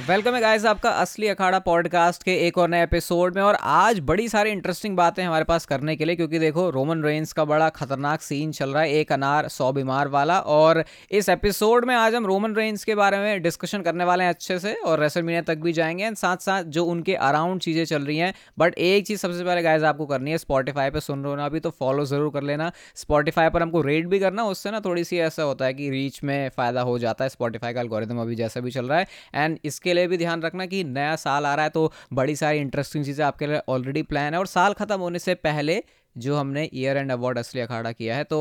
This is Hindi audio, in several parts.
वेलकम है गाइस आपका असली अखाड़ा पॉडकास्ट के एक और नए एपिसोड में, और आज बड़ी सारी इंटरेस्टिंग बातें हमारे पास करने के लिए, क्योंकि देखो रोमन रेंस का बड़ा खतरनाक सीन चल रहा है, एक अनार, सौ बीमार वाला, और इस एपिसोड में आज हम रोमन रेंस के बारे में डिस्कशन करने वाले हैं अच्छे से, और रेसल मीडिया तक भी जाएँगे एंड साथ साथ जो उनके अराउंड चीज़ें चल रही हैं बट एक चीज़ सबसे पहले गाइज़ आपको करनी है स्पॉटीफाई पर सुन रहे हो ना अभी तो फॉलो ज़रूर कर लेना स्पॉटीफाई पर हमको रेट भी करना, उससे ना थोड़ी सी ऐसा होता है कि रीच में फ़ायदा हो जाता है स्पॉटीफाई का अलगोरिदम अभी जैसा भी चल रहा है एंड इसके लिए भी ध्यान रखना कि नया साल आ रहा है तो बड़ी सारी इंटरेस्टिंग चीज़ें आपके लिए ऑलरेडी प्लान है और साल ख़त्म होने से पहले जो हमने ईयर एंड अवार्ड असली अखाड़ा किया है तो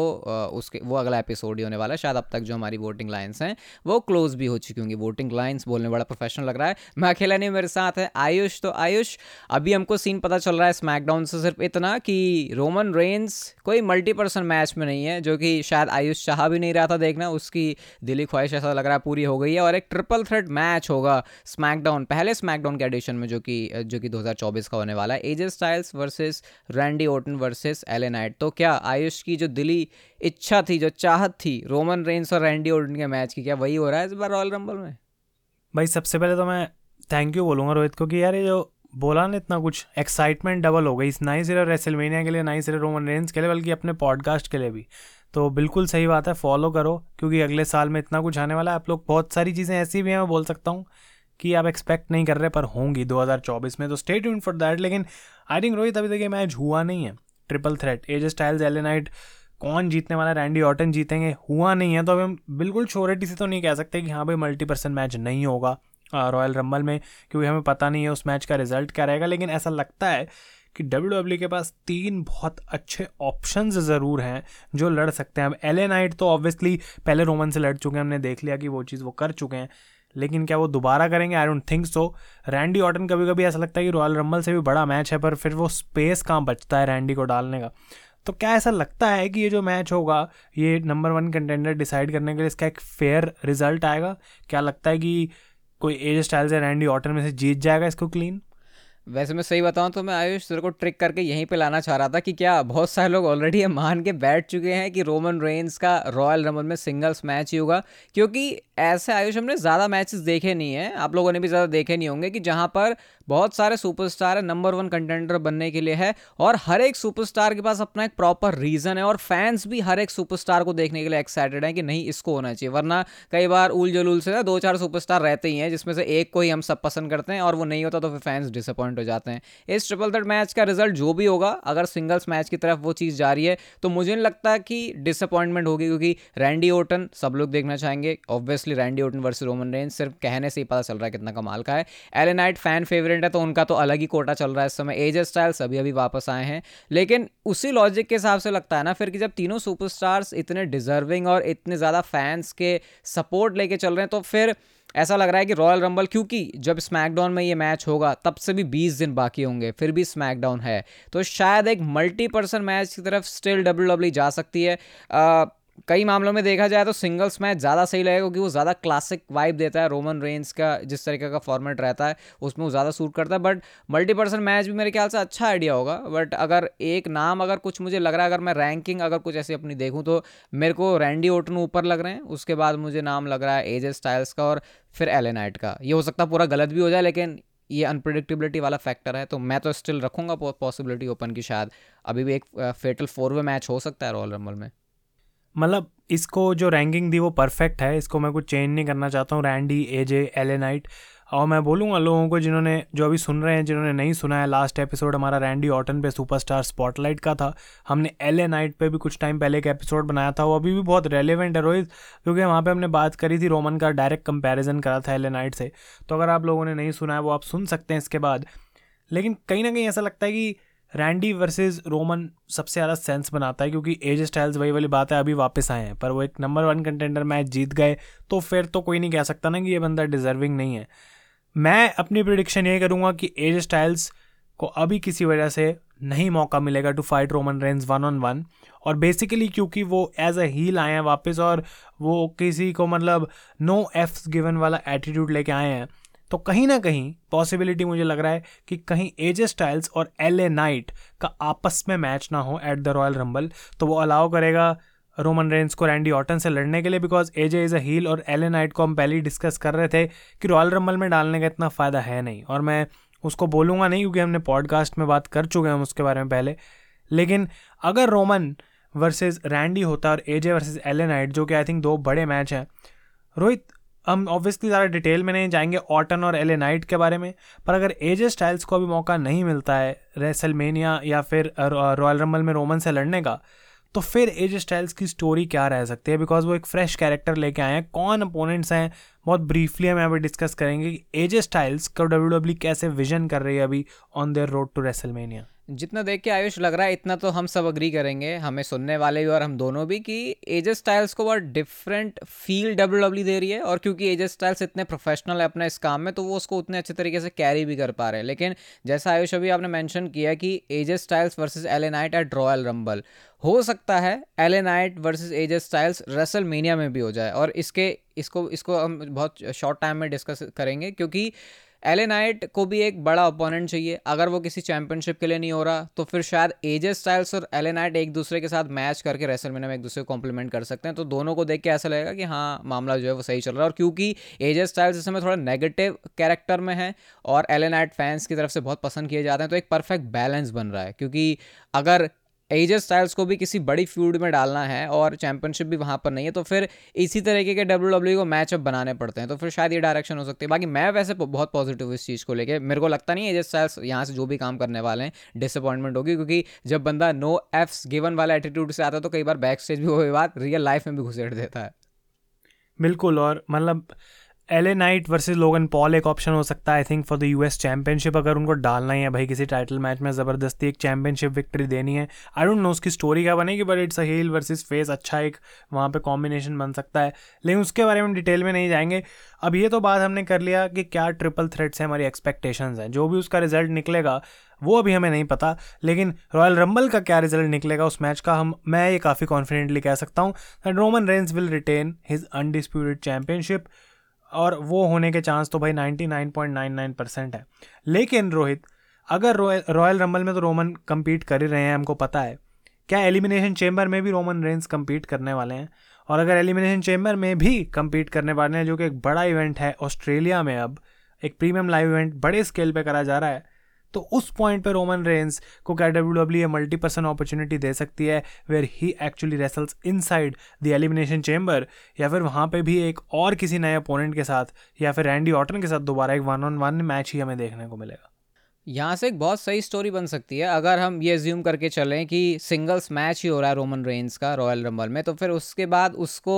उसके, वो अगला एपिसोड ही होने वाला है। शायद अब तक जो हमारी वोटिंग लाइन्स हैं, वो क्लोज भी हो चुकी होंगी। वोटिंग लाइन्स बोलने बड़ा प्रोफेशनल लग रहा है। मैं अकेला नहीं, मेरे साथ है आयुष। तो आयुष, अभी हमको सीन पता चल रहा है स्मैकडाउन से सिर्फ़ इतना कि रोमन रेंस कोई मल्टी पर्सन मैच में नहीं है, जो कि शायद आयुष चाह भी नहीं रहा था देखना। उसकी दिली ख्वाहिश ऐसा लग रहा है पूरी हो गई है और एक ट्रिपल थ्रेड मैच होगा स्मैकडाउन पहले स्मैकडाउन के एडिशन में, जो कि जो कि 2024 का होने वाला है। AJ Styles versus Randy Orton versus versus L A Knight तो क्या आयुष की जो दिली इच्छा थी, जो चाहत थी, रोमन रेंस और रैंडी ओर्डन के मैच की, क्या वही हो रहा है इस बार रॉयल रंबल में? भाई, सबसे पहले तो मैं थैंक यू बोलूँगा रोहित क्योंकि यार ये जो बोला ना इतना कुछ एक्साइटमेंट डबल हो गई ना ही सिर्फ़ रेसलमेनिया के लिए, ना ही सिर्फ़ रोमन रेंस के लिए, बल्कि अपने पॉडकास्ट के लिए भी। तो बिल्कुल सही बात है फॉलो करो, क्योंकि अगले साल में इतना कुछ आने वाला है। आप लोग बहुत सारी चीज़ें ऐसी भी हैं, मैं बोल सकता हूँ, कि आप एक्सपेक्ट नहीं कर रहे, पर होंगी 2024 में तो स्टे ट्यून फॉर दैट लेकिन आई थिंक रोहित, अभी तक ये मैच हुआ नहीं है। Triple threat AJ Styles L A Knight कौन जीतने वाला रैंडी ऑटन जीतेंगे? हुआ नहीं है तो अभी हम बिल्कुल श्योरिटी से तो नहीं कह सकते कि हाँ भाई मल्टी पर्सन मैच नहीं होगा रॉयल रंबल में, क्योंकि हमें पता नहीं है उस मैच का रिज़ल्ट क्या रहेगा, लेकिन ऐसा लगता है कि डब्ल्यू डब्ल्यू के पास तीन बहुत अच्छे ऑप्शन ज़रूर हैं जो लड़ सकते हैं। अब एल नाइट तो ऑब्वियसली पहले रोमन से लड़ चुके हैं, हमने देख लिया कि वो चीज़ वो कर चुके हैं। लेकिन क्या वो दोबारा करेंगे? I don't think so Randy Orton कभी कभी ऐसा लगता है कि रॉयल रंबल से भी बड़ा मैच है, पर फिर वो स्पेस कहाँ बचता है रैंडी को डालने का? तो क्या ऐसा लगता है कि ये जो मैच होगा, ये नंबर वन कंटेंडर डिसाइड करने के लिए इसका एक फेयर रिज़ल्ट आएगा? क्या लगता है कि कोई एज स्टाइल से रैंडी ऑटन में से जीत जाएगा इसको क्लीन वैसे मैं सही बताऊँ तो मैं आयुष तेरे को ट्रिक करके यहीं पे लाना चाह रहा था कि क्या बहुत सारे लोग ऑलरेडी मान के बैठ चुके हैं कि रोमन रेंस का रॉयल रमन में सिंगल्स मैच ही होगा, क्योंकि ऐसे आयुष हमने ज़्यादा मैचेस देखे नहीं हैं। आप लोगों ने भी ज़्यादा देखे नहीं होंगे कि जहाँ पर बहुत सारे सुपरस्टार है नंबर वन कंटेंडर बनने के लिए है और हर एक सुपरस्टार के पास अपना एक प्रॉपर रीज़न है और फैंस भी हर एक सुपरस्टार को देखने के लिए एक्साइटेड हैं कि नहीं, इसको होना चाहिए। वरना कई बार उल जलूल से ना दो चार सुपरस्टार रहते ही हैं, जिसमें से एक को ही हम सब पसंद करते हैं और वो नहीं होता तो फिर फैंस डिसअपॉइंट हो जाते हैं। इस ट्रिपल थर्ड मैच का रिज़ल्ट जो भी होगा, अगर सिंगल्स मैच की तरफ़ वो चीज़ जा रही है तो मुझे नहीं लगता कि डिसअपॉइंटमेंट होगी, क्योंकि रैंडी ओटन सब लोग देखना चाहेंगे। Obviously Randy Orton versus Roman Reigns सिर्फ़ कहने से ही पता चल रहा है कितना कमाल का है। एलेनाइट फ़ैन फेवरेट है तो उनका तो अलग ही कोटा चल रहा है इस समय। एज स्टाइल्स अभी अभी वापस आए हैं। लेकिन उसी लॉजिक के हिसाब से लगता है ना फिर कि जब तीनों सुपरस्टार्स इतने डिजर्विंग और इतने ज़्यादा फैंस के सपोर्ट लेके चल रहे हैं तो फिर ऐसा लग रहा है कि रॉयल रंबल क्योंकि जब स्मैकडाउन में ये मैच होगा तब से भी 20 दिन बाकी होंगे फिर भी स्मैकडाउन है। तो शायद एक मल्टी पर्सन मैच की तरफ़ स्टिल डब्ल्यू डब्ल्यू जा सकती है। आ, कई मामलों में देखा जाए तो सिंगल्स मैच ज़्यादा सही लगेगा क्योंकि वो ज़्यादा क्लासिक वाइब देता है। रोमन रेंज का जिस तरीके का फॉर्मेट रहता है, उसमें वो ज़्यादा सूट करता है। बट मल्टी पर्सन मैच भी मेरे ख्याल से अच्छा आइडिया होगा। बट अगर एक नाम अगर कुछ मुझे लग रहा है, अगर मैं रैंकिंग अगर कुछ ऐसी अपनी देखूँ तो मेरे को रैंडी ओटन ऊपर लग रहे हैं। उसके बाद मुझे नाम लग रहा है एजे स्टाइल्स का और फिर एलेनाइट का। ये हो सकता है पूरा गलत भी हो जाए, लेकिन ये अनप्रडिक्टेबिलिटी वाला फैक्टर है। तो मैं तो स्टिल रखूँगा पॉसिबिलिटी ओपन की शायद अभी भी एक फेटल फोर वे मैच हो सकता है रॉयल रंबल में। मतलब इसको जो रैंकिंग दी वो परफेक्ट है, इसको मैं कुछ चेंज नहीं करना चाहता हूँ। Randy A J L A Knight और मैं बोलूँगा लोगों को जिन्होंने, जो अभी सुन रहे हैं, जिन्होंने नहीं सुना है लास्ट एपिसोड हमारा रैंडी ऑटन पे सुपरस्टार स्पॉटलाइट का था। हमने एल ए नाइट पर भी कुछ टाइम पहले एक एपिसोड बनाया था, वो अभी भी बहुत रेलिवेंट है रोहित, क्योंकि वहाँ पे हमने बात करी थी रोमन का डायरेक्ट कंपैरिजन करा था एल ए नाइट से। तो अगर आप लोगों ने नहीं सुना है, वो आप सुन सकते हैं इसके बाद। लेकिन कहीं ना कहीं ऐसा लगता है कि रैंडी वर्सेस रोमन सबसे ज़्यादा सेंस बनाता है, क्योंकि एज स्टाइल्स वही वाली बात है, अभी वापस आए हैं। पर वो एक नंबर वन कंटेंडर मैच जीत गए तो फिर तो कोई नहीं कह सकता ना कि ये बंदा डिजर्विंग नहीं है। मैं अपनी प्रिडिक्शन ये करूँगा कि एज स्टाइल्स को अभी किसी वजह से नहीं मौका मिलेगा to fight Roman Reigns one on one और बेसिकली क्योंकि वो एज अ हील आए हैं वापस, और वो किसी को मतलब नो एफ्स गिवन वाला एटीट्यूड लेके आए हैं तो कहीं ना कहीं पॉसिबिलिटी मुझे लग रहा है कि कहीं एजे स्टाइल्स और एल ए नाइट का आपस में मैच ना हो एट द रॉयल रंबल तो वो अलाउ करेगा रोमन रेंस को रैंडी ऑटन से लड़ने के लिए because AJ is a heel और एल ए नाइट को हम पहले ही डिस्कस कर रहे थे कि रॉयल रंबल में डालने का इतना फ़ायदा है नहीं। और मैं उसको बोलूँगा नहीं क्योंकि हमने पॉडकास्ट में बात कर चुके हैं हम उसके बारे में पहले। लेकिन अगर रोमन वर्सेस रैंडी होता और AJ versus L A Knight जो कि आई थिंक दो बड़े मैच हैं, रोहित हम ऑब्वियसली ज़्यादा डिटेल में नहीं जाएँगे ऑटन और एले नाइट के बारे में, पर अगर एजे स्टाइल्स को अभी मौका नहीं मिलता है रेसलमेनिया या फिर रॉयल रंबल में रोमन से लड़ने का तो फिर एजे स्टाइल्स की स्टोरी क्या रह सकती है? बिकॉज़ वो एक फ्रेश कैरेक्टर लेके आए हैं। कौन अपोनेंट्स हैं? बहुत ब्रीफली हम यहाँ पर डिस्कस करेंगे कि एजे स्टाइल्स को डब्ल्यू डब्ल्यू कैसे विजन कर रही है अभी on their road to WrestleMania जितना देख के आयुष लग रहा है, इतना तो हम सब अग्री करेंगे, हमें सुनने वाले भी और हम दोनों भी कि एजे स्टाइल्स को बहुत डिफरेंट फील डब्ल्यू डब्ल्यू दे रही है और क्योंकि एजे स्टाइल्स इतने प्रोफेशनल है अपने इस काम में तो वो उसको उतने अच्छे तरीके से कैरी भी कर पा रहे हैं। लेकिन जैसा आयुष अभी आपने मैंशन किया कि AJ Styles versus L Knight at Royal Rumble हो सकता है L Knight versus AJ Styles WrestleMania में भी हो जाए और इसके, इसको इसको हम बहुत शॉर्ट टाइम में डिस्कस करेंगे, क्योंकि एलेनाइट को भी एक बड़ा ओपोनेंट चाहिए। अगर वो किसी चैंपियनशिप के लिए नहीं हो रहा तो फिर शायद एजे स्टाइल्स और एलेनाइट एक दूसरे के साथ मैच करके रेसल में एक दूसरे को कॉम्प्लीमेंट कर सकते हैं। तो दोनों को देख के ऐसा लगेगा कि हाँ मामला जो है वो सही चल रहा है। और क्योंकि एजे स्टाइल्स इस समय थोड़ा नेगेटिव कैरेक्टर में है और एलेनाइट फैंस की तरफ़ से बहुत पसंद किए जाते हैं तो एक परफेक्ट बैलेंस बन रहा है। क्योंकि अगर एजे स्टाइल्स को भी किसी बड़ी फ्यूड में डालना है और चैंपियनशिप भी वहाँ पर नहीं है तो फिर इसी तरीके के डब्ल्यू डब्ल्यू को मैचअप बनाने पड़ते हैं तो फिर शायद ये डायरेक्शन हो सकती है। बाकी मैं वैसे बहुत पॉजिटिव इस चीज़ को लेकर मेरे को लगता नहीं एजे स्टाइल्स यहाँ से जो भी काम करने वाले हैं डिसअपॉइंटमेंट होगी, क्योंकि जब बंदा नो एफ्स गिवन वाला एटीट्यूड से आता है तो कई बार बैक स्टेज भी वो बात रियल लाइफ में भी घुसेड़ देता है। बिल्कुल, और मतलब L Knight versus Logan Paul एक ऑप्शन हो सकता है I think for the US championship अगर उनको डालना ही है भाई किसी टाइटल मैच में, ज़बरदस्ती एक चैंपियनशिप विक्ट्री देनी है। आई डोंट नो उसकी स्टोरी क्या बनेगी but it's a heel versus face अच्छा एक वहाँ पे कॉम्बिनेशन बन सकता है। लेकिन उसके बारे में डिटेल में नहीं जाएँगे। अब ये तो बात हमने कर लिया कि क्या ट्रिपल थ्रेट्स हैं, हमारी एक्सपेक्टेशंस हैं। जो भी उसका रिज़ल्ट निकलेगा, वो अभी हमें नहीं पता। लेकिन रॉयल रंबल का क्या रिज़ल्ट निकलेगा उस मैच का, हम, मैं ये काफ़ी कॉन्फिडेंटली कह सकता हूँ that Roman Reigns will retain his undisputed championship और वो होने के चांस तो भाई 99.99 परसेंट है। लेकिन रोहित, अगर रॉयल रंबल में तो रोमन कम्पीट कर ही रहे हैं, हमको पता है। क्या एलिमिनेशन चेम्बर में भी रोमन रेंस कम्पीट करने वाले हैं? और अगर एलिमिनेशन चेम्बर में भी कम्पीट करने वाले हैं, जो कि एक बड़ा इवेंट है ऑस्ट्रेलिया में अब, एक प्रीमियम लाइव इवेंट बड़े स्केल पर करा जा रहा है तो उस पॉइंट पे रोमन रेंस को क्या W W multi person opportunity दे सकती है where he actually wrestles inside the Elimination Chamber या फिर वहाँ पे भी एक और किसी नए अपोनेंट के साथ, या फिर रैंडी ऑटन के साथ दोबारा एक वन ऑन वन मैच ही हमें देखने को मिलेगा। यहाँ से एक बहुत सही स्टोरी बन सकती है। अगर हम ये ज्यूम करके चलें कि सिंगल्स मैच ही हो रहा है रोमन रेंस का रॉयल रंबल में तो फिर उसके बाद उसको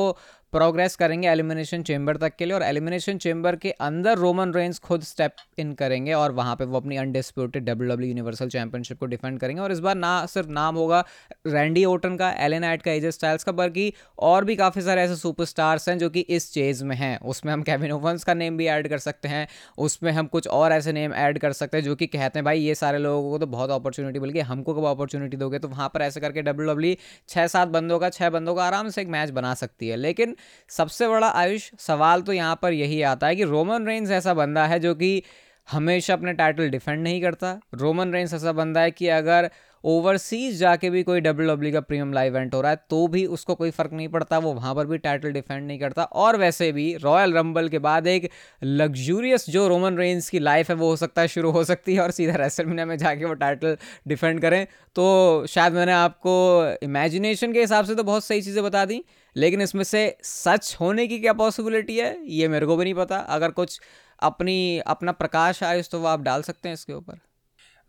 प्रोग्रेस करेंगे एलिमिनेशन चेंबर तक के लिए और एलिमिनेशन चेंबर के अंदर रोमन रेंस खुद स्टेप इन करेंगे और वहाँ पे वो अपनी undisputed W W universal championship को डिफेंड करेंगे और इस बार ना सिर्फ़ नाम होगा रैंडी ओटन का एलेनाइट का एजे स्टाइल्स का, बल्कि और भी काफ़ी सारे ऐसे सुपरस्टार्स हैं जो कि इस चेज में हैं। उसमें हम केविन ओवंस का नेम भी ऐड कर सकते हैं। उसमें हम कुछ और ऐसे नेम ऐड कर सकते हैं जो कि कहते हैं, भाई, ये सारे लोगों को तो बहुत अपॉर्चुनिटी बल्कि हमको कब अपॉर्चुनिटी दोगे? तो वहाँ पर ऐसे करके डब्ल्यू डब्ल्यू छः सात बंदों का छः बंदों का आराम से एक मैच बना सकती है। लेकिन सबसे बड़ा आयुष सवाल तो यहाँ पर यही आता है कि रोमन रेंस ऐसा बंदा है जो कि हमेशा अपने टाइटल डिफेंड नहीं करता। रोमन रेंस ऐसा बंदा है कि अगर ओवरसीज जाके भी कोई डब्ल्यू डब्ल्यू का प्रीमियम लाइव इवेंट हो रहा है तो भी उसको कोई फ़र्क नहीं पड़ता, वो वहाँ पर भी टाइटल डिफेंड नहीं करता। और वैसे भी रॉयल रंबल के बाद एक लग्जूरियस जो रोमन रेंस की लाइफ है, वो हो सकता है शुरू हो सकती है और सीधा रेसलमिनिया में जाके वो टाइटल डिफेंड करें। तो शायद मैंने आपको इमेजिनेशन के हिसाब से तो बहुत सही चीज़ें बता दी। लेकिन इसमें से सच होने की क्या पॉसिबिलिटी है? ये मेरे को भी नहीं पता। अगर कुछ अपनी, अपना प्रकाश आए तो वो आप डाल सकते हैं इसके ऊपर।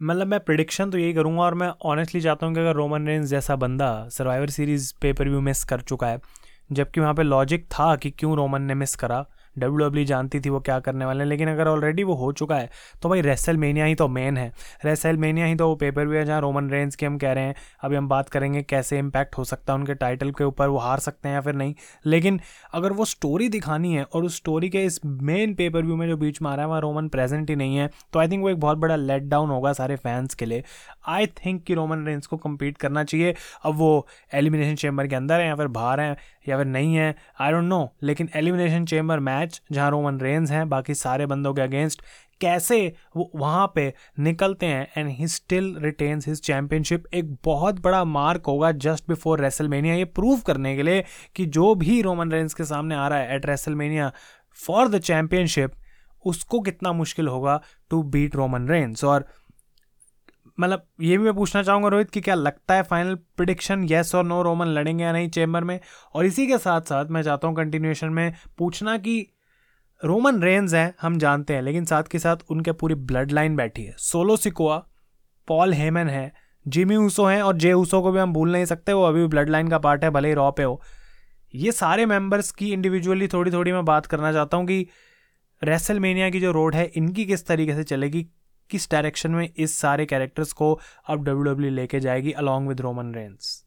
मतलब मैं प्रिडिक्शन तो यही करूँगा और मैं ऑनेस्टली चाहता हूँ कि अगर रोमन रेंज जैसा बंदा Survivor Series pay per view miss कर चुका है, जबकि वहाँ पे लॉजिक था कि क्यों रोमन ने मिस करा डब्ल्यू डब्ल्यू जानती थी वो क्या करने वाले हैं, लेकिन अगर ऑलरेडी वो हो चुका है तो भाई रेसल मेनिया ही तो मेन है। रेसल मेनिया ही तो वो पेपर भी है जहाँ रोमन रेंज की हम कह रहे हैं, अभी हम बात करेंगे कैसे इम्पैक्ट हो सकता है उनके टाइटल के ऊपर, वो हार सकते हैं या फिर नहीं। लेकिन अगर वो स्टोरी दिखानी है और उस स्टोरी के इस मेन पेपर व्यू में जो बीच में आ रहा है, वहाँ रोमन प्रेजेंट ही नहीं है तो आई थिंक वो एक बहुत बड़ा लेट डाउन होगा सारे फैंस के लिए। आई थिंक कि रोमन रेंज को कम्पीट करना चाहिए। अब वो एलिमिनेशन चेम्बर के अंदर है या फिर बाहर हैं या फिर नहीं है आई डोंट नो लेकिन एलिमिनेशन चेम्बर मैच जहाँ रोमन रेंज हैं, बाकी सारे बंदों के अगेंस्ट कैसे वो वहाँ पे निकलते हैं and he still retains his championship एक बहुत बड़ा मार्क होगा जस्ट बिफोर रेसलमेनिया ये प्रूव करने के लिए कि जो भी रोमन रेंज के सामने आ रहा है at WrestleMania for the championship उसको कितना मुश्किल होगा टू बीट रोमन रेंज और मतलब ये भी मैं पूछना चाहूँगा रोहित कि क्या लगता है फाइनल प्रिडिक्शन येस और नो रोमन लड़ेंगे या नहीं चेम्बर में? और इसी के साथ साथ मैं चाहता हूँ कंटिन्यूएशन में पूछना कि रोमन रेंज हैं, हम जानते हैं, लेकिन साथ के साथ उनके पूरी ब्लड लाइन बैठी है। सोलो सिकोआ, पॉल हेमन है, जिमी ऊसो हैं और जे ऊसो को भी हम भूल नहीं सकते, वो अभी भी ब्लड लाइन का पार्ट है, भले ही रॉ पे हो। ये सारे मेंबर्स की इंडिविजुअली थोड़ी थोड़ी मैं बात करना चाहता हूँ कि रेसल की जो रोड है, इनकी किस तरीके से चलेगी, किस डायरेक्शन में इस सारे कैरेक्टर्स को अब डब्ल्यू डब्ल्यू e लेके जाएगी अलॉन्ग विद रोमन रेंस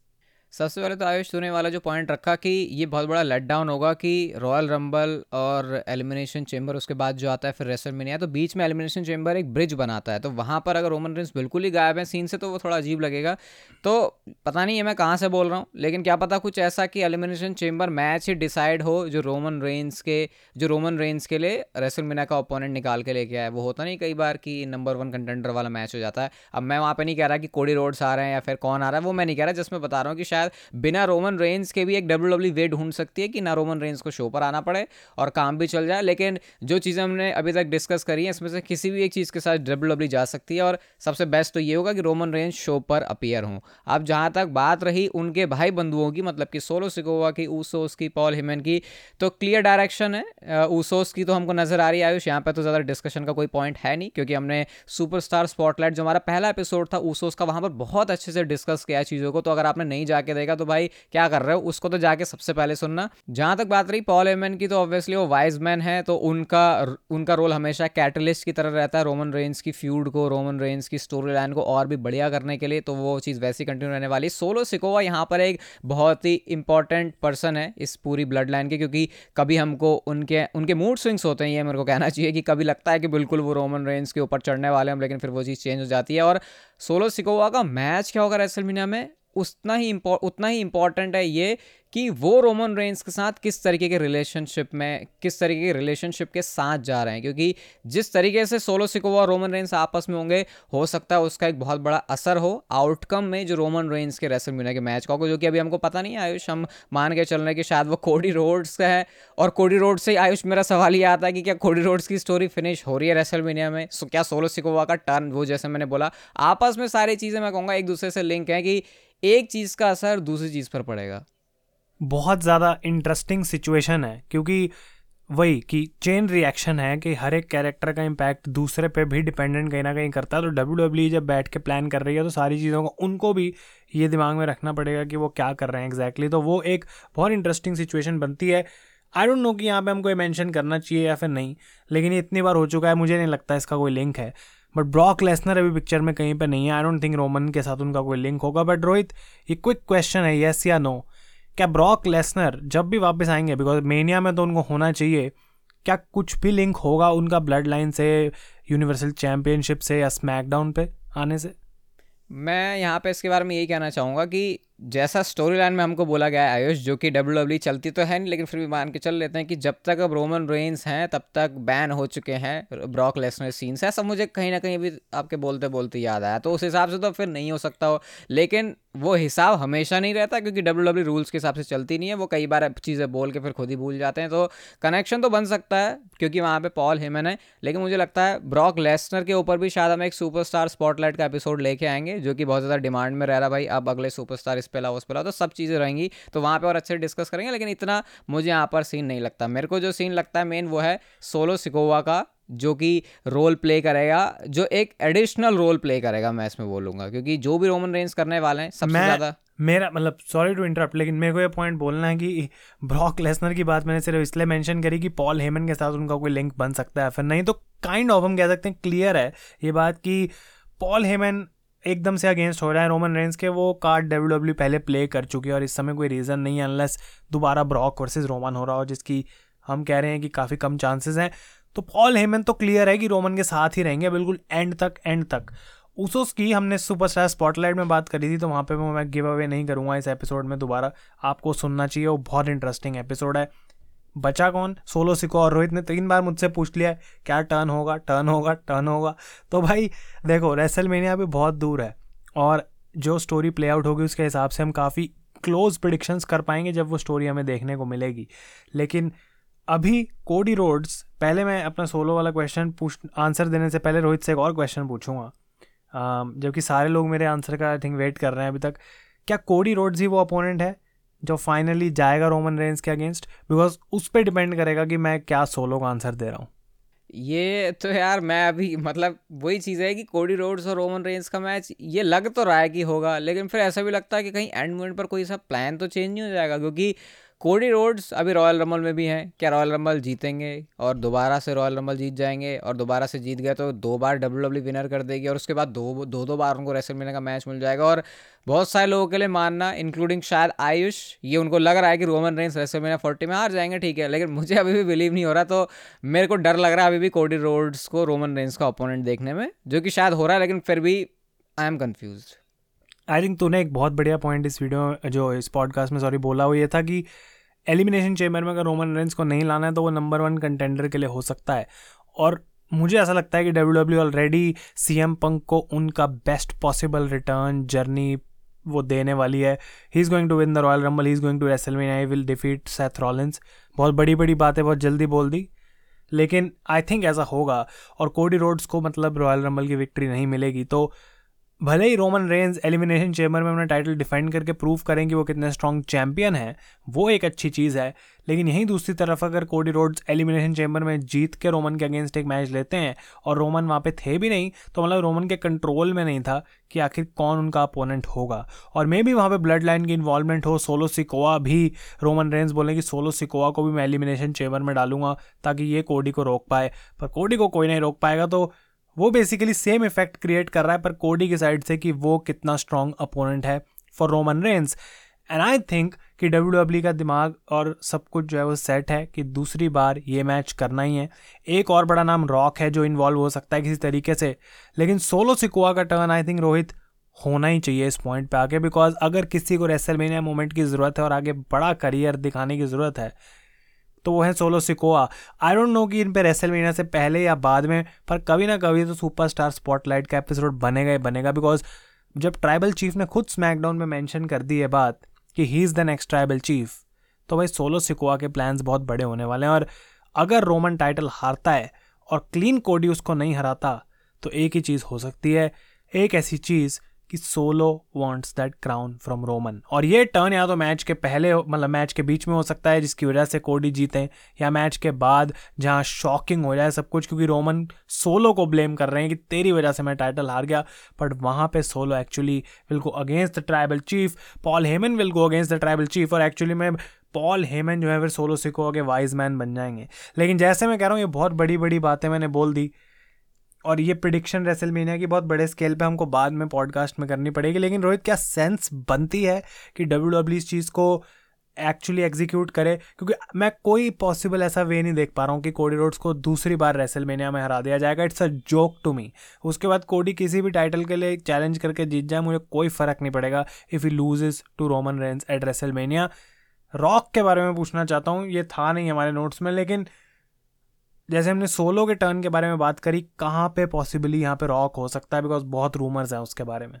सबसे पहले तो आयुष, तूने वाला जो पॉइंट रखा कि ये बहुत बड़ा लेट डाउन होगा कि रॉयल रंबल और एलिमिनेशन चेंबर उसके बाद जो आता है फिर रेसल में नहीं तो बीच में एलिमिनेशन चेंबर एक ब्रिज बनाता है। तो वहाँ पर अगर रोमन रेंस बिल्कुल ही गायब है सीन से तो वो थोड़ा अजीब लगेगा। तो पता नहीं है मैं कहाँ से बोल रहा हूँ, लेकिन क्या पता कुछ ऐसा कि एलिमिनेशन चेंबर मैच ही डिसाइड हो जो रोमन रेंस के, जो रोमन रेंस के लिए रेसल मीना का ओपोनेंट निकाल के लेके आए वो होता नहीं कई बार कि नंबर वन कंटेंडर वाला मैच हो जाता है। अब मैं वहाँ पर नहीं कह रहा कि कोडी रोड्स आ रहे हैं या फिर कौन आ रहा है, वो मैं नहीं कह रहा जिसमें बता रहा हूँ कि शायद शायद बिना रोमन रेंज के भी एक डब्ल्यू डब्ल्यू वे ढूंढ सकती है कि ना रोमन रेंज को शो पर आना पड़े और काम भी चल जाए। लेकिन जो चीज़ें हमने अभी तक डिस्कस करी हैं, इसमें से किसी भी एक चीज़ के साथ डब्ल्यू डब्ल्यू जा सकती है और सबसे बेस्ट तो ये होगा कि रोमन रेंज शो पर अपियर हों। अब जहाँ तक बात रही उनके भाई बंधुओं की मतलब कि सोलो सिकोवा की ऊसोस की पॉल हिमेन की तो क्लियर डायरेक्शन है। ऊसोस की तो हमको नज़र आ रही है, आयुष, यहाँ पर तो ज़्यादा डिस्कशन का कोई पॉइंट है नहीं, क्योंकि हमने सुपरस्टार स्पॉटलाइट जो हमारा पहला एपिसोड था ऊसोस का वहाँ पर बहुत अच्छे से डिस्कस किया चीज़ों को। तो अगर आपने नहीं जाके देखा तो भाई क्या कर रहे हो? उसको तो जाके सबसे पहले सुनना। जहाँ तक बात रही, पॉल एमन की तो ऑब्वियसली वो वाइज मैन है तो उनका उनका रोल हमेशा कैटलिस्ट की तरह रहता है। रोमन रेंज की फ्यूड को रोमन रेंज की स्टोरी लाइन को और भी बढ़िया करने के लिए तो वो चीज़ वैसी कंटिन्यू रहने वाली सोलो सिकोवा यहाँ पर एक बहुत ही इंपॉर्टेंट पर्सन है इस पूरी ब्लड लाइन के, क्योंकि कभी हमको उनके उनके मूड स्विंग्स होते हैं, ये मेरे को कहना चाहिए कि कभी लगता है कि बिल्कुल वो रोमन रेंज के ऊपर चढ़ने वाले हैं, लेकिन फिर वो चीज़ चेंज हो जाती है। और सोलो सिकोवा का मैच क्या होगा रेसलमीनिया में? उतना ही उतना ही इंपॉर्टेंट है ये कि वो रोमन रेंस के साथ किस तरीके के रिलेशनशिप में, किस तरीके के रिलेशनशिप के साथ जा रहे हैं। क्योंकि जिस तरीके से सोलो सिकोवा और रोमन रेंस आपस में होंगे, हो सकता है उसका एक बहुत बड़ा असर हो आउटकम में जो रोमन रेंस के रेसल मीना के मैच का होगा, जो कि अभी हमको पता नहीं है, आयुष, हम मान के चल रहे कि शायद वो कोडी रोड्स का है। और कोडी रोड से आयुष, मेरा सवाल ये आता है कि क्या कोडी रोड्स की स्टोरी फिनिश हो रही है रेसल मीनिया में? सो, क्या सोलो सिकोवा का टर्न वो जैसे मैंने बोला, आपस में सारी चीज़ें मैं कहूँगा, एक दूसरे से लिंक है कि एक चीज़ का असर दूसरी चीज़ पर पड़ेगा। बहुत ज़्यादा इंटरेस्टिंग सिचुएशन है, क्योंकि वही कि चेन रिएक्शन है कि हर एक कैरेक्टर का इम्पैक्ट दूसरे पे भी डिपेंडेंट कहीं ना कहीं करता है। तो डब्ल्यू डब्ल्यू e जब बैठ के प्लान कर रही है तो सारी चीज़ों को, उनको भी ये दिमाग में रखना पड़ेगा कि वो क्या कर रहे हैं एग्जैक्टली exactly. तो वो एक बहुत इंटरेस्टिंग सिचुएशन बनती है। आई डोंट नो कि यहाँ पे हमको ये मैंशन करना चाहिए या फिर नहीं, लेकिन ये इतनी बार हो चुका है, मुझे नहीं लगता इसका कोई लिंक है। बट ब्रॉक लेसनर अभी पिक्चर में कहीं पे नहीं है। आई डोंट थिंक रोमन के साथ उनका कोई लिंक होगा। बट रोहित ये क्विक क्वेश्चन है येस या नो क्या ब्रॉक लेसनर जब भी वापस आएँगे बिकॉज़ मेनिया में तो उनको होना चाहिए, क्या कुछ भी लिंक होगा उनका ब्लड लाइन से यूनिवर्सल चैम्पियनशिप से या स्मैकडाउन पे आने से? मैं यहाँ पे इसके बारे में यही कहना चाहूँगा कि जैसा स्टोरी लाइन में हमको बोला गया है, आयुष, जो कि डब्ल्यू डब्ल्यू e चलती तो है नहीं, लेकिन फिर भी मान के चल लेते हैं कि जब तक अब रोमन रेंस हैं, तब तक बैन हो चुके हैं ब्रॉक लेसनर सीन्स ऐसा मुझे कहीं ना कहीं भी आपके बोलते बोलते याद आया तो उस हिसाब से तो फिर नहीं हो सकता हो। लेकिन वो हिसाब हमेशा नहीं रहता, क्योंकि डब्ल्यू डब्ल्यू रूल्स के हिसाब से चलती नहीं है, वो कई बार चीज़ें बोल के फिर खुद ही भूल जाते हैं तो कनेक्शन तो बन सकता है, क्योंकि वहाँ पे पॉल हेमन है, लेकिन मुझे लगता है ब्रॉक लेसनर के ऊपर भी शायद हम एक सुपरस्टार स्पॉटलाइट का एपिसोड लेके आएँगे, जो कि बहुत ज़्यादा डिमांड में रह रहा भाई, अब अगले सुपरस्टार इस पे लाओ उस पे लाओ तो सब चीज़ें रहेंगी। तो वहाँ पर और अच्छे डिस्कस करेंगे लेकिन इतना मुझे यहाँ पर सीन नहीं लगता। मेरे को जो सीन लगता है मेन वो है सोलो सिकोवा का जो कि रोल प्ले करेगा जो एक एडिशनल रोल प्ले करेगा मैं इसमें बोलूँगा क्योंकि जो भी रोमन रेंज करने वाले हैं सबसे ज़्यादा। मेरा मतलब सॉरी टू इंटरप्ट लेकिन मेरे को ये पॉइंट बोलना है कि ब्रॉक लेसनर की बात मैंने सिर्फ़ इसलिए मेंशन करी कि पॉल हेमन के साथ उनका कोई लिंक बन सकता है फिर नहीं तो काइंड ऑफ़ हम कह सकते हैं क्लियर है ये बात कि पॉल हेमन एकदम से अगेंस्ट हो रहा है। रोमन रेंस के वो कार्ड डब्ल्यू डब्ल्यू पहले प्ले कर चुके हैं और इस समय कोई रीज़न नहीं है अनलेस दोबारा ब्रॉक वर्सेज रोमन हो रहा हो, जिसकी हम कह रहे हैं कि काफ़ी कम चांसेस हैं। तो पॉल हेमन तो क्लियर है कि रोमन के साथ ही रहेंगे, बिल्कुल एंड तक एंड तक। उसोस की हमने सुपरस्टार स्पॉटलाइट में बात करी थी तो वहाँ पे मैं गिव अवे नहीं करूँगा इस एपिसोड में दोबारा। आपको सुनना चाहिए, वो बहुत इंटरेस्टिंग एपिसोड है। बचा कौन? सोलो सिको और रोहित ने तीन बार मुझसे पूछ लिया क्या टर्न होगा? टर्न होगा? टर्न होगा? तो भाई, देखो रेसल मेनिया भी बहुत दूर है और जो स्टोरी प्ले आउट होगी उसके हिसाब से हम काफ़ी क्लोज प्रिडिक्शंस कर पाएँगे जब वो स्टोरी हमें देखने को मिलेगी। लेकिन अभी कोडी रोड्स पहले मैं अपना सोलो वाला क्वेश्चन पूछ आंसर देने से पहले रोहित से एक और क्वेश्चन पूछूँगा। जबकि सारे लोग मेरे आंसर का आई थिंक वेट कर रहे हैं अभी तक। क्या कोडी रोड्स ही वो अपोनेंट है? जो फाइनली जाएगा रोमन रेंज के अगेंस्ट बिकॉज़ उस पर डिपेंड करेगा कि मैं क्या सोलो का आंसर दे रहा हूँ। ये तो यार मैं अभी मतलब वही चीज़ है कि कोडी रोड्स और रोमन रेंज का मैच ये लग तो रहा है कि होगा, लेकिन फिर ऐसा भी लगता है कि कहीं एंड मोमेंट पर कोई सा प्लान तो चेंज नहीं हो जाएगा, क्योंकि कोडी रोड्स अभी रॉयल रमल में भी हैं। क्या रॉयल रमल जीतेंगे और दोबारा से रॉयल रमल जीत जाएँगे और दोबारा से जीत गए तो दो बार डब्ल्यू डब्ल्यू विनर कर देगी और उसके बाद दो दो दो बार उनको रेसल मिलने का मैच मिल जाएगा और बहुत सारे लोगों के लिए मानना इंक्लूडिंग शायद आयुष, ये उनको लग रहा है कि Roman Reigns WrestleMania forty में हार जाएँगे, ठीक है, लेकिन मुझे अभी भी बिलीव नहीं हो रहा तो मेरे को डर लग रहा है अभी भी कोडी रोड्स को रोमन रेंस का ओपोनेंट देखने में, जो कि शायद हो रहा है, लेकिन फिर भी I am confuse I think तूने एक बहुत बढ़िया पॉइंट इस वीडियो जो इस पॉडकास्ट में सॉरी बोला वो ये था कि एलिमिनेशन चेम्बर में अगर रोमन रेंस को नहीं लाना है तो वो नंबर वन कंटेंडर के लिए हो सकता है। और मुझे ऐसा लगता है कि W W already C M Punk को उनका बेस्ट पॉसिबल रिटर्न जर्नी वो देने वाली है। He is going to win the Royal Rumble he is going to wrestle I will defeat Seth Rollins बहुत बड़ी बड़ी बातें, बहुत जल्दी बोल दी। लेकिन आई थिंक ऐसा होगा, और कोडी रोड्स को मतलब रॉयल रंबल की विक्ट्री नहीं मिलेगी। तो भले ही रोमन रेंज एलिमिनेशन चेम्बर में अपना टाइटल डिफेंड करके प्रूव करें कि वो कितने स्ट्रॉन्ग चैंपियन हैं, वो एक अच्छी चीज़ है, लेकिन यहीं दूसरी तरफ़ अगर कोडी रोड्स एलिमिनेशन चेम्बर में जीत के रोमन के अगेंस्ट एक मैच लेते हैं और रोमन वहाँ पे थे भी नहीं तो मतलब रोमन के कंट्रोल में नहीं था कि आखिर कौन उनका अपोनेंट होगा। और मे भी वहाँ पे ब्लड लाइन की इन्वॉल्वमेंट हो सोलो सिकोआ भी रोमन रेंज बोले कि सोलो सिकोआ को भी मैं एलिमिनेशन चेम्बर में डालूँगा ताकि ये कोडी को रोक पाए, पर कोडी को कोई नहीं रोक पाएगा तो वो बेसिकली सेम इफ़ेक्ट क्रिएट कर रहा है, पर कोडी की साइड से कि वो कितना स्ट्रॉन्ग अपोनेंट है for Roman Reigns and I think कि डब्ल्यू डब्ल्यू का दिमाग और सब कुछ जो है वो सेट है कि दूसरी बार ये मैच करना ही है। एक और बड़ा नाम रॉक है जो इन्वॉल्व हो सकता है किसी तरीके से, लेकिन सोलो सिकोआ का टर्न आई थिंक रोहित होना ही चाहिए इस पॉइंट पे आके बिकॉज़ अगर किसी को रेसलमेनिया मोमेंट की ज़रूरत है और आगे बड़ा करियर दिखाने की ज़रूरत है तो वो है Solo Sikoa. I don't know कि इन पर रेसल मीना से पहले या बाद में, पर कभी ना कभी तो सुपरस्टार स्पॉटलाइट का एपिसोड बनेगा ही बनेगा बिकॉज़ जब ट्राइबल चीफ ने खुद स्मैकडाउन में मेंशन कर दी है बात कि he is the next tribal chief तो भाई सोलो सिकोआ के प्लान्स बहुत बड़े होने वाले हैं, और अगर रोमन टाइटल हारता है और क्लीन कोडी उसको नहीं हराता तो एक ही चीज़ हो सकती है, एक ऐसी चीज़ कि Solo wants that crown from Roman और ये टर्न या तो मैच के पहले मतलब मैच के बीच में हो सकता है, जिसकी वजह से कोडी जीते, या मैच के बाद जहाँ शॉकिंग हो जाए सब कुछ, क्योंकि रोमन सोलो को ब्लेम कर रहे हैं कि तेरी वजह से मैं टाइटल हार गया। बट वहाँ पे Solo actually will go against the tribal chief Paul Heyman will go against the tribal chief और एक्चुअली मैं पॉल हेमन जो है, फिर सोलो सिको के वाइज मैन बन जाएँगे। लेकिन जैसे मैं कह रहा हूँ, ये बहुत बड़ी बड़ी बातें मैंने बोल दी। और ये प्रिडिक्शन रेसलमेनिया की बहुत बड़े स्केल पे हमको बाद में पॉडकास्ट में करनी पड़ेगी, लेकिन रोहित क्या सेंस बनती है कि डब्ल्यू डब्ल्यू इस चीज़ को एक्चुअली एग्जीक्यूट करे? क्योंकि मैं कोई पॉसिबल ऐसा वे नहीं देख पा रहा हूँ कि कोडी रोड्स को दूसरी बार रेसलमेनिया में हरा दिया जाएगा। It's a joke to me उसके बाद कोडी किसी भी टाइटल के लिए चैलेंज करके जीत जाए, मुझे कोई फ़र्क नहीं पड़ेगा if you loses to Roman Reigns at WrestleMania Rock के बारे में पूछना चाहता हूँ, ये था नहीं हमारे नोट्स में, लेकिन जैसे हमने सोलो के टर्न के बारे में बात करी, कहाँ पे पॉसिबली यहाँ पे रॉक हो सकता है? बिकॉज़ बहुत रूमर्स हैं उसके बारे में।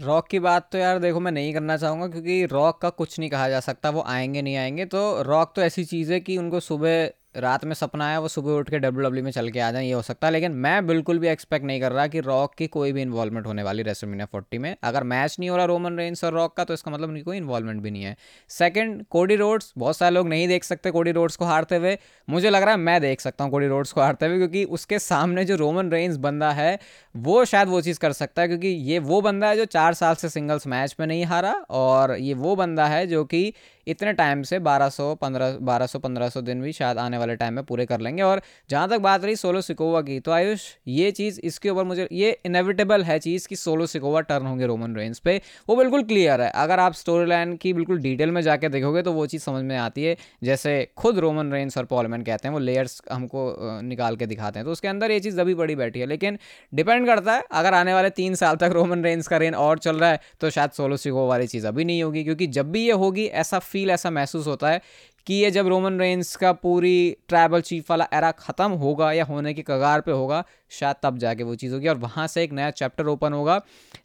रॉक की बात तो यार देखो, मैं नहीं करना चाहूँगा, क्योंकि रॉक का कुछ नहीं कहा जा सकता, वो आएँगे नहीं आएँगे। तो रॉक तो ऐसी चीज़ है कि उनको सुबह रात में सपना आया, वो सुबह उठ के डब्ल्यू डब्ल्यू में चल के आ जाए, ये हो सकता है। लेकिन मैं बिल्कुल भी एक्सपेक्ट नहीं कर रहा कि रॉक की कोई भी इन्वॉल्वमेंट होने वाली रेसलमेनिया फोर्टी में। अगर मैच नहीं हो रहा रोमन रेंस और रॉक का तो इसका मतलब उनकी कोई इन्वॉल्वमेंट भी नहीं है। सेकंड कोडी रोड्स बहुत सारे लोग नहीं देख सकते कोडी रोड्स को हारते हुए। मुझे लग रहा है मैं देख सकता हूँ कोडी रोड्स को हारते हुए, क्योंकि उसके सामने जो रोमन रेंस बंदा है, वो शायद वो चीज़ कर सकता है, क्योंकि ये वो बंदा है जो चार साल से सिंगल्स मैच में नहीं हारा, और ये वो बंदा है जो कि इतने टाइम से 1200 15 1200 1500 दिन भी शायद आने वाले टाइम में पूरे कर लेंगे। और जहाँ तक बात रही सोलो सिकोवा की तो आयुष, ये चीज़ इसके ऊपर मुझे, ये इनएविटेबल है चीज़ कि सोलो सिकोवा टर्न होंगे रोमन रेंज पे। वो बिल्कुल क्लियर है। अगर आप स्टोरी लाइन की बिल्कुल डिटेल में जाके देखोगे तो वो चीज़ समझ में आती है। जैसे खुद रोमन रेंज और पॉलमैन कहते हैं, वो लेयर्स हमको निकाल के दिखाते हैं। तो उसके अंदर ये चीज़ अभी बड़ी बैठी है। लेकिन डिपेंड करता है, अगर आने वाले तीन साल तक रोमन रेंज का रेन और चल रहा है तो शायद सोलो सिकोवा वाली चीज़ अभी नहीं होगी। क्योंकि जब भी ये होगी, ऐसा फील ऐसा महसूस होता है कि ये जब रोमन रेंस का पूरी ट्राइबल चीफ वाला एरा ख़त्म होगा या होने की कगार पे होगा, शायद तब जाके वो चीज़ होगी। और वहाँ से एक नया चैप्टर ओपन होगा,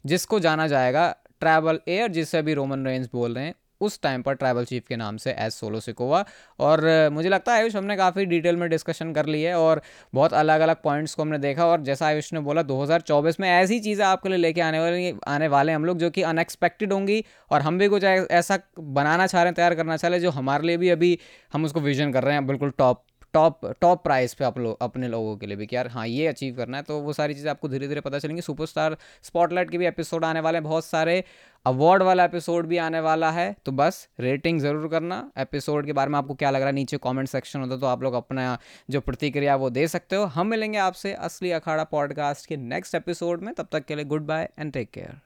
जिसको जाना जाएगा ट्रैवल एयर जिसे अभी रोमन रेंस बोल रहे हैं। उस टाइम पर ट्राइबल चीफ के नाम से एज सोलो सिकोवा और मुझे लगता है आयुष हमने काफ़ी डिटेल में डिस्कशन कर ली है और बहुत अलग अलग पॉइंट्स को हमने देखा और जैसा आयुष ने बोला 2024 में ऐसी चीज़ें आपके लिए लेके आने वाली, आने वाले हम लोग जो कि अनएक्सपेक्टेड होंगी और हम भी कुछ ऐसा बनाना चाह रहे हैं, तैयार करना चाह रहे हैं, जो हमारे लिए भी अभी हम उसको विजन कर रहे हैं, बिल्कुल टॉप टॉप टॉप प्राइस पे आप लोग अपने लोगों के लिए भी कि यार हाँ ये अचीव करना है तो वो सारी चीज़ें आपको धीरे धीरे पता चलेंगी। सुपरस्टार स्पॉटलाइट के भी एपिसोड आने वाले हैं, बहुत सारे। अवार्ड वाला एपिसोड भी आने वाला है तो बस रेटिंग ज़रूर करना। एपिसोड के बारे में आपको क्या लग रहा है, नीचे कमेंट सेक्शन होता तो आप लोग अपना जो प्रतिक्रिया वो दे सकते हो। हम मिलेंगे आपसे असली अखाड़ा पॉडकास्ट के नेक्स्ट एपिसोड में, तब तक के लिए good bye and take care